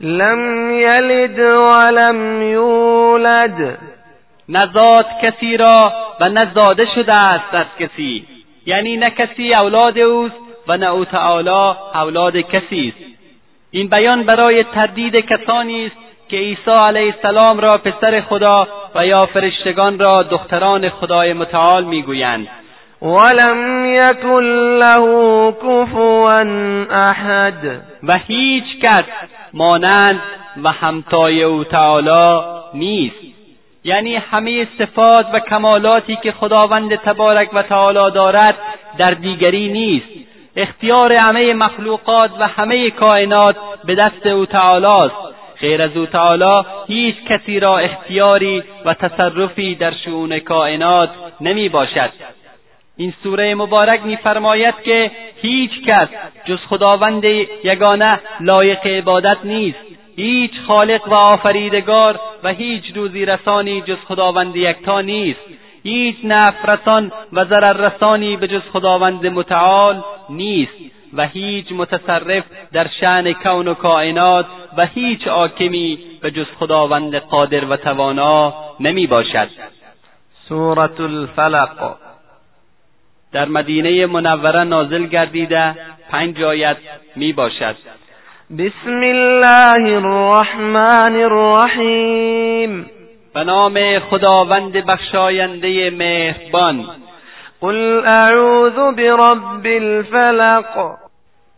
لم یلد ولم یولد. نزاد کسی را و نزاده شده است از کسی. یعنی نه کسی اولاد اوست و نه او تعالی اولاد کسی است. این بیان برای تردید کسانی است که عیسی علیه السلام را پسر خدا و یا فرشتگان را دختران خدای متعال می‌گویند. ولم یکن له کفوا احد و هیچ کس مانند و همتای او تعالی نیست. یعنی همه صفات و کمالاتی که خداوند تبارک و تعالی دارد در دیگری نیست. اختیار همه مخلوقات و همه کائنات به دست او تعالی است غیر از او تعالی هیچ کسی را اختیاری و تصرفی در شؤون کائنات نمی باشد. این سوره مبارک میفرماید که هیچ کس جز خداوند یگانه لایق عبادت نیست. هیچ خالق و آفریدگار و هیچ روزی رسانی جز خداوند یکتا نیست. هیچ نفرسان و ضرر رسانی به جز خداوند متعال نیست و هیچ متصرف در شعن کون و کائنات و هیچ حاکمی به جز خداوند قادر و توانا نمی باشد سورة الفلق. در مدینه منوره نازل گردیده پنج آیت می باشد. بسم الله الرحمن الرحیم. به نام خداوند بخشاینده مهربان. قل اعوذ برب الفلق.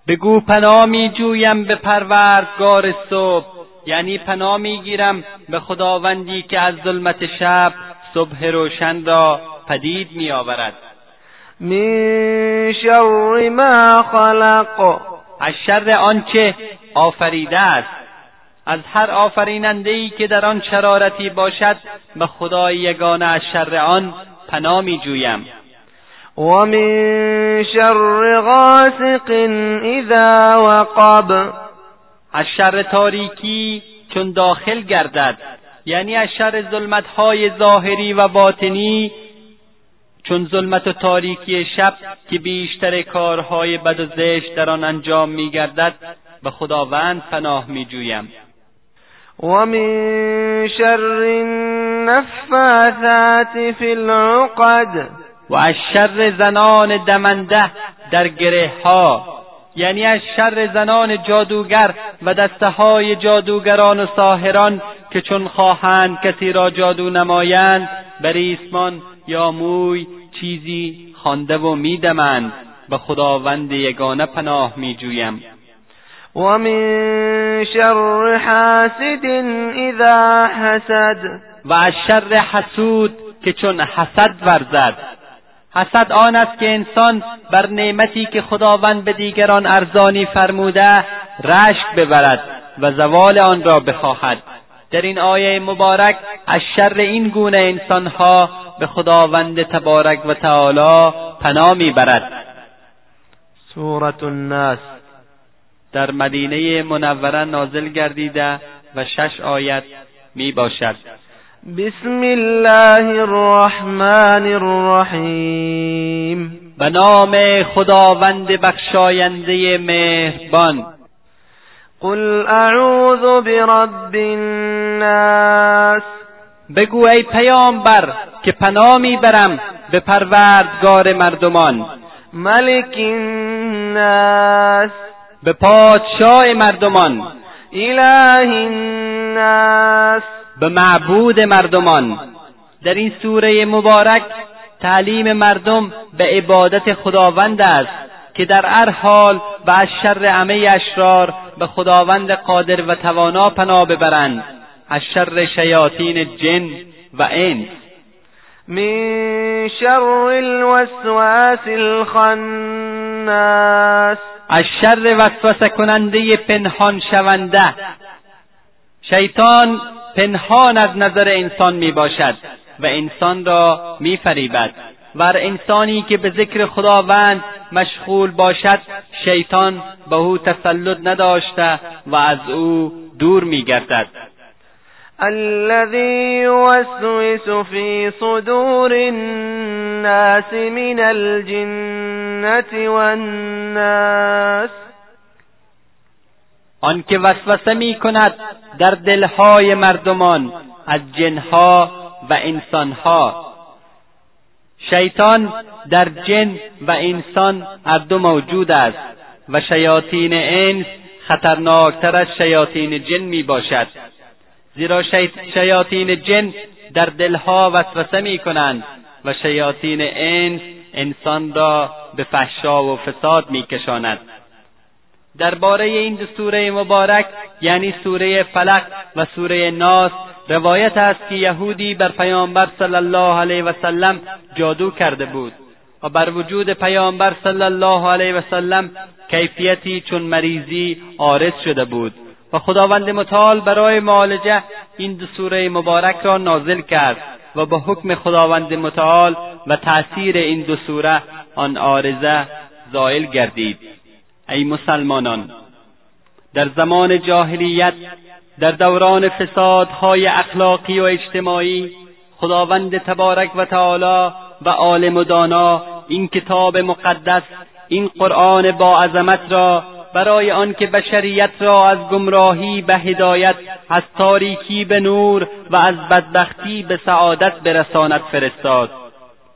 بگو پناه می جویم به پروردگار صبح. یعنی پناه می گیرم به خداوندی که از ظلمت شب صبح روشن را پدید می آورد. من شر ما خلق. از شر آنچه آفریده است. از هر آفریننده ای که در آن شرارتی باشد به خدای یگانه از شر آن پناه می جویم و من شر غاسق اذا وقب. از شر تاریکی چون داخل گردد. یعنی از شر ظلمتهای ظاهری و باطنی چون ظلمت و تاریکی شب که بیشتر کارهای بد و زشت در آن انجام میگردد به خداوند پناه میجویم. و من شر النفاثات في العقد و از شر زنان دمنده در گره ها یعنی از شر زنان جادوگر و دسته های جادوگران و ساهران که چون خواهند کسی را جادو نمایند بر ریسمان یا موی چیزی خوانده و میدمند به خداوند یگانه پناه میجویم. و من شر حاسد اذا حسد. و از شر حسود که چون حسد ورزد. حسد آن است که انسان بر نعمتی که خداوند به دیگران ارزانی فرموده رشک ببرد و زوال آن را بخواهد. در این آیه مبارک از شر این گونه انسانها به خداوند تبارک و تعالی پناه می‌برد. سورة الناس. در مدینه منوره نازل گردیده و شش آیت می باشد بسم الله الرحمن الرحیم. به نام خداوند بخشاینده مهربان. قل اعوذ برب الناس بگو ای پیامبر که پناه می‌برم به پروردگار مردمان. ملک الناس به پادشاه مردمان. اله الناس به معبود مردمان. در این سوره مبارک تعلیم مردم به عبادت خداوند است که در هر حال و از شر همه اشرار به خداوند قادر و توانا پناه ببرند. از شر شیاطین جن و انس. من شر الوسواس الخناس. از شر وسوسه کننده پنهان شونده. شیطان پنهان از نظر انسان می باشد و انسان را می فریبد. و انسانی که به ذکر خداوند مشغول باشد شیطان به او تسلط نداشته و از او دور می گردد الذي يوسوس في صدور الناس من الجنة والناس. آنکه وسوسه می کند در دلهای مردمان از جنها و انسانها. شیطان در جن و انسان هر دو موجود است و شیاطین انس خطرناکتر از شیاطین جن می باشد. زیرا شیاطین جن در دلها وسوسه می کنند و شیاطین انس انسان را به فحشا و فساد می کشاند. درباره این دو سوره مبارک یعنی سوره فلق و سوره ناس روایت است که یهودی بر پیامبر صلی الله علیه و سلم جادو کرده بود و بر وجود پیامبر صلی الله علیه و سلم کیفیتی چون مریضی عارض شده بود و خداوند متعال برای معالجه این دو سوره مبارک را نازل کرد و به حکم خداوند متعال و تأثیر این دو سوره آن عارضه زائل گردید. ای مسلمانان در زمان جاهلیت در دوران فسادهای اخلاقی و اجتماعی خداوند تبارک و تعالی و عالم و دانا این کتاب مقدس این قرآن با عظمت را برای آنکه بشریت را از گمراهی به هدایت از تاریکی به نور و از بدبختی به سعادت برساند فرستاد.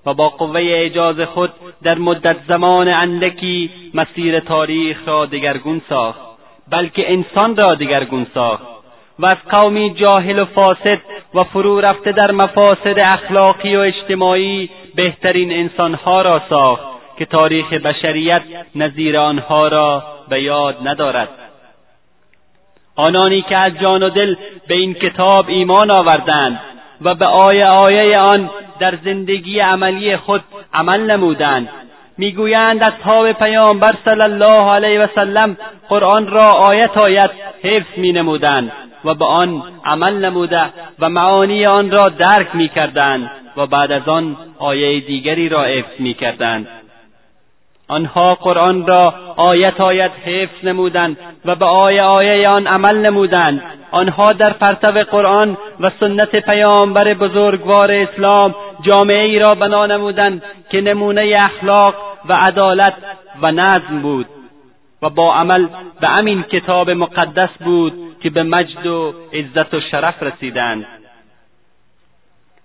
و با قوه اجاز خود در مدت زمان اندکی مسیر تاریخ را دگرگون ساخت بلکه انسان را دگرگون ساخت و از قومی جاهل و فاسد و فرو رفته در مفاسد اخلاقی و اجتماعی بهترین انسانها را ساخت که تاریخ بشریت نظیر آنها را به یاد ندارد. آنانی که از جان و دل به این کتاب ایمان آوردند و به آیه آیه آن در زندگی عملی خود عمل نمودند. می‌گویند اصحاب پیامبر صلی الله علیه وسلم قرآن را آیت آیت حفظ مینمودند و به آن عمل نموده و معانی آن را درک می‌کردند و بعد از آن آیه دیگری را حفظ می‌کردند. آنها قرآن را آیت آیت حفظ نمودند و به آیه آیه آن عمل نمودند. آنها در پرتو قرآن و سنت پیامبر بزرگوار اسلام جامعه ای را بنا نمودند که نمونه اخلاق و عدالت و نظم بود و با عمل به امین کتاب مقدس بود که به مجد و عزت و شرف رسیدند.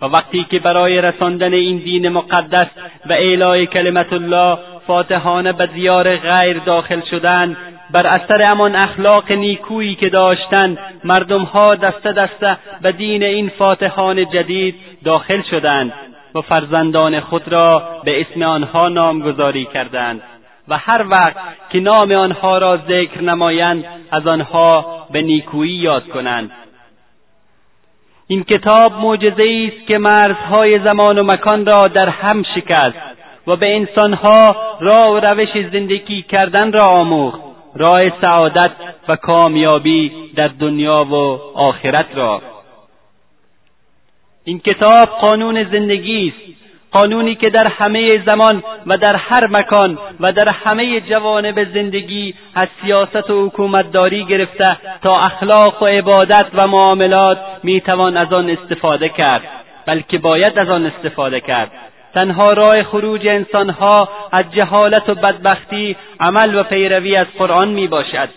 و وقتی که برای رساندن این دین مقدس و اعلای کلمت الله فاتحانه به دیار غیر داخل شدند بر اثر همان اخلاق نیکویی که داشتند مردمها دسته دسته به دین این فاتحان جدید داخل شدند و فرزندان خود را به اسم آنها نامگذاری کردند. و هر وقت که نام آنها را ذکر نمایند از آنها به نیکویی یاد کنند. این کتاب معجزه است که مرزهای زمان و مکان را در هم شکست و به انسانها راه و روش زندگی کردن را آموخت راه سعادت و کامیابی در دنیا و آخرت را. این کتاب قانون زندگی است. قانونی که در همه زمان و در هر مکان و در همه جوانب زندگی از سیاست و حکومتداری گرفته تا اخلاق و عبادت و معاملات می‌توان از آن استفاده کرد بلکه باید از آن استفاده کرد. تنها راه خروج انسانها از جهالت و بدبختی عمل و پیروی از قرآن می باشد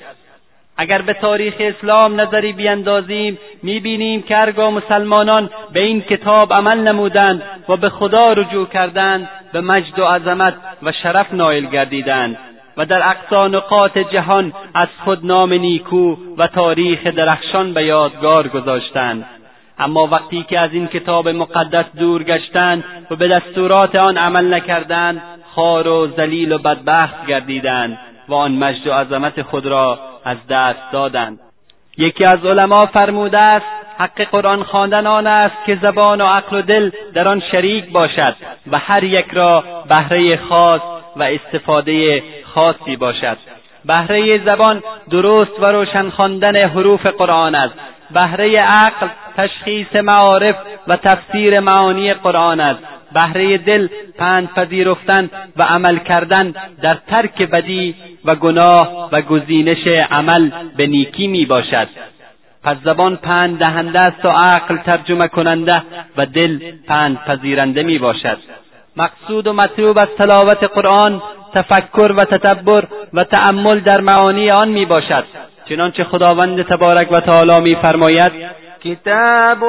اگر به تاریخ اسلام نظری بیندازیم می‌بینیم که هرگاه مسلمانان به این کتاب عمل نمودند و به خدا رجوع کردند به مجد و عظمت و شرف نایل گردیدند و در اقصا نقاط جهان از خود نام نیکو و تاریخ درخشان به یادگار گذاشتند. اما وقتی که از این کتاب مقدس دور گشتند و به دستورات آن عمل نکردند خار و ذلیل و بدبخت گردیدند و آن مجد و عظمت خود را از دست دادند یکی از علما فرموده است حق قرآن خواندن آن است که زبان و عقل و دل در آن شریک باشد و هر یک را بهره خاص و استفاده خاصی باشد. بهره زبان درست و روشن خواندن حروف قرآن است. بهره عقل تشخیص معارف و تفسیر معانی قرآن است. بهره دل پند پذیرفتن و عمل کردن در ترک بدی و گناه و گزینش عمل به نیکی می باشد. پس زبان پند دهنده است و عقل ترجمه کننده و دل پند پذیرنده می باشد. مقصود و مطلوب از تلاوت قرآن تفکر و تتبر و تأمل در معانی آن می باشد. چنانچه خداوند تبارک و تعالی می فرماید كتاب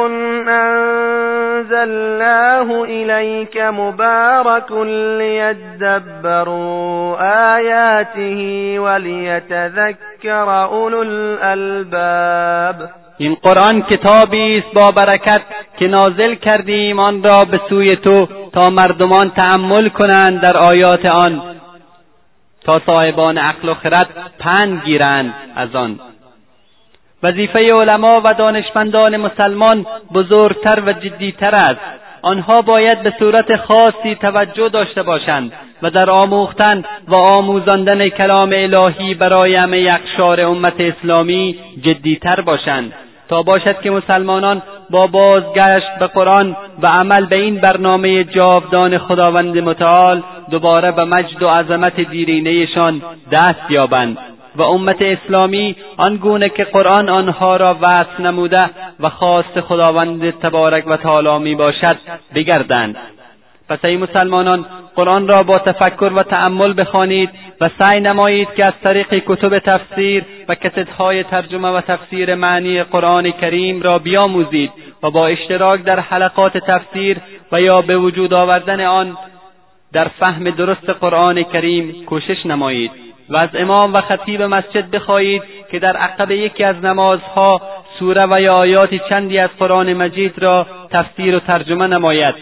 أنزلناه إليك مبارك ليدبروا آياته وليتذكر أولو الألباب این قرآن کتابی است با برکت که نازل کردیم آن را به سوی تو تا مردمان تأمل کنند در آیات آن. تا صاحبان عقل و خرد پند گیرند از آن. وظیفه علما و دانشمندان مسلمان بزرگتر و جدیتر است. آنها باید به صورت خاصی توجه داشته باشند و در آموختن و آموزاندن کلام الهی برای همه یقشار امت اسلامی جدیتر باشند. تا باشد که مسلمانان با بازگشت به قرآن و عمل به این برنامه جاودان خداوند متعال دوباره به مجد و عظمت دیرینهشان دست یابند. و امت اسلامی آنگونه که قرآن آنها را وصف نموده و خواست خداوند تبارک و تعالی می باشد بگردند. پس ای مسلمانان قرآن را با تفکر و تأمل بخوانید و سعی نمایید که از طریق کتب تفسیر و کتبهای ترجمه و تفسیر معنی قرآن کریم را بیاموزید و با اشتراک در حلقات تفسیر و یا به وجود آوردن آن در فهم درست قرآن کریم کوشش نمایید. و از امام و خطیب مسجد بخواهید که در عقب یکی از نمازها سوره و یا آیاتی چندی از قرآن مجید را تفسیر و ترجمه نماید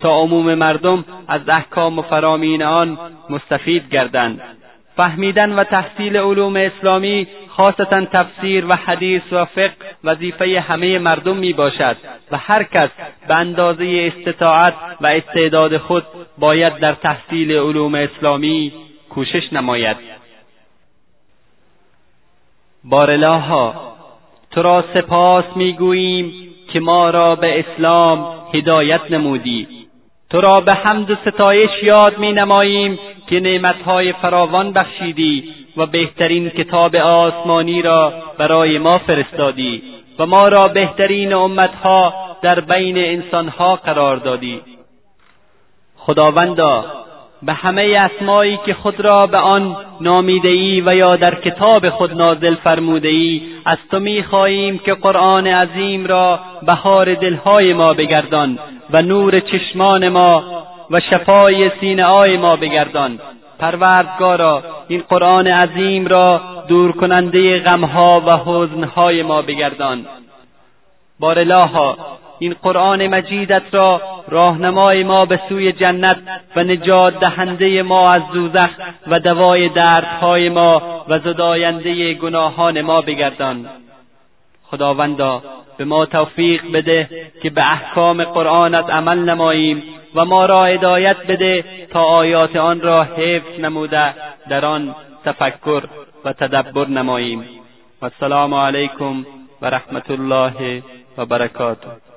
تا عموم مردم از احکام و فرامین آن مستفید گردند. فهمیدن و تحصیل علوم اسلامی خاصتا تفسیر و حدیث و فقه وظیفه همه مردم می باشد و هر کس به اندازه استطاعت و استعداد خود باید در تحصیل علوم اسلامی کوشش نماید. بارلاها تو را سپاس می‌گوییم که ما را به اسلام هدایت نمودی. تو را به حمد و ستایش یاد می نماییم که نعمتهای فراوان بخشیدی و بهترین کتاب آسمانی را برای ما فرستادی و ما را بهترین امتها در بین انسانها قرار دادی. خداوندا به همه اسمایی که خود را به آن نامیده ای و یا در کتاب خود نازل فرموده ای از تو می‌خواهیم که قرآن عظیم را بهار دلهای ما بگردان و نور چشمان ما و شفای سینه ما بگردان. پروردگارا این قرآن عظیم را دور کننده غمها و حزنهای ما بگردان. بارلاها این قرآن مجیدت را راهنمای ما به سوی جنت و نجات دهنده ما از دوزخ و دوای دردهای ما و زداینده گناهان ما بگردان. خداوندا به ما توفیق بده که به احکام قرآنت عمل نماییم و ما را هدایت بده تا آیات آن را حفظ نموده در آن تفکر و تدبر نماییم. و علیکم و رحمت الله و برکاته.